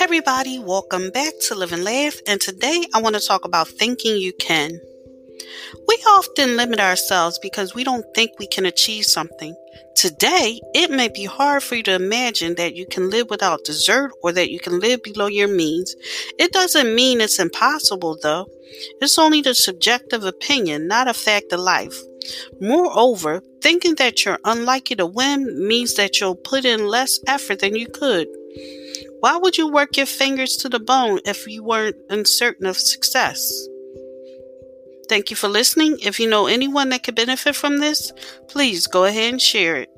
Everybody, welcome back to Live and Laugh, and today I want to talk about thinking you can. We often limit ourselves because we don't think we can achieve something. Today, it may be hard for you to imagine that you can live without dessert or that you can live below your means. It doesn't mean it's impossible, though. It's only the subjective opinion, not a fact of life. Moreover, thinking that you're unlikely to win means that you'll put in less effort than you could. Why would you work your fingers to the bone if you weren't uncertain of success? Thank you for listening. If you know anyone that could benefit from this, please go ahead and share it.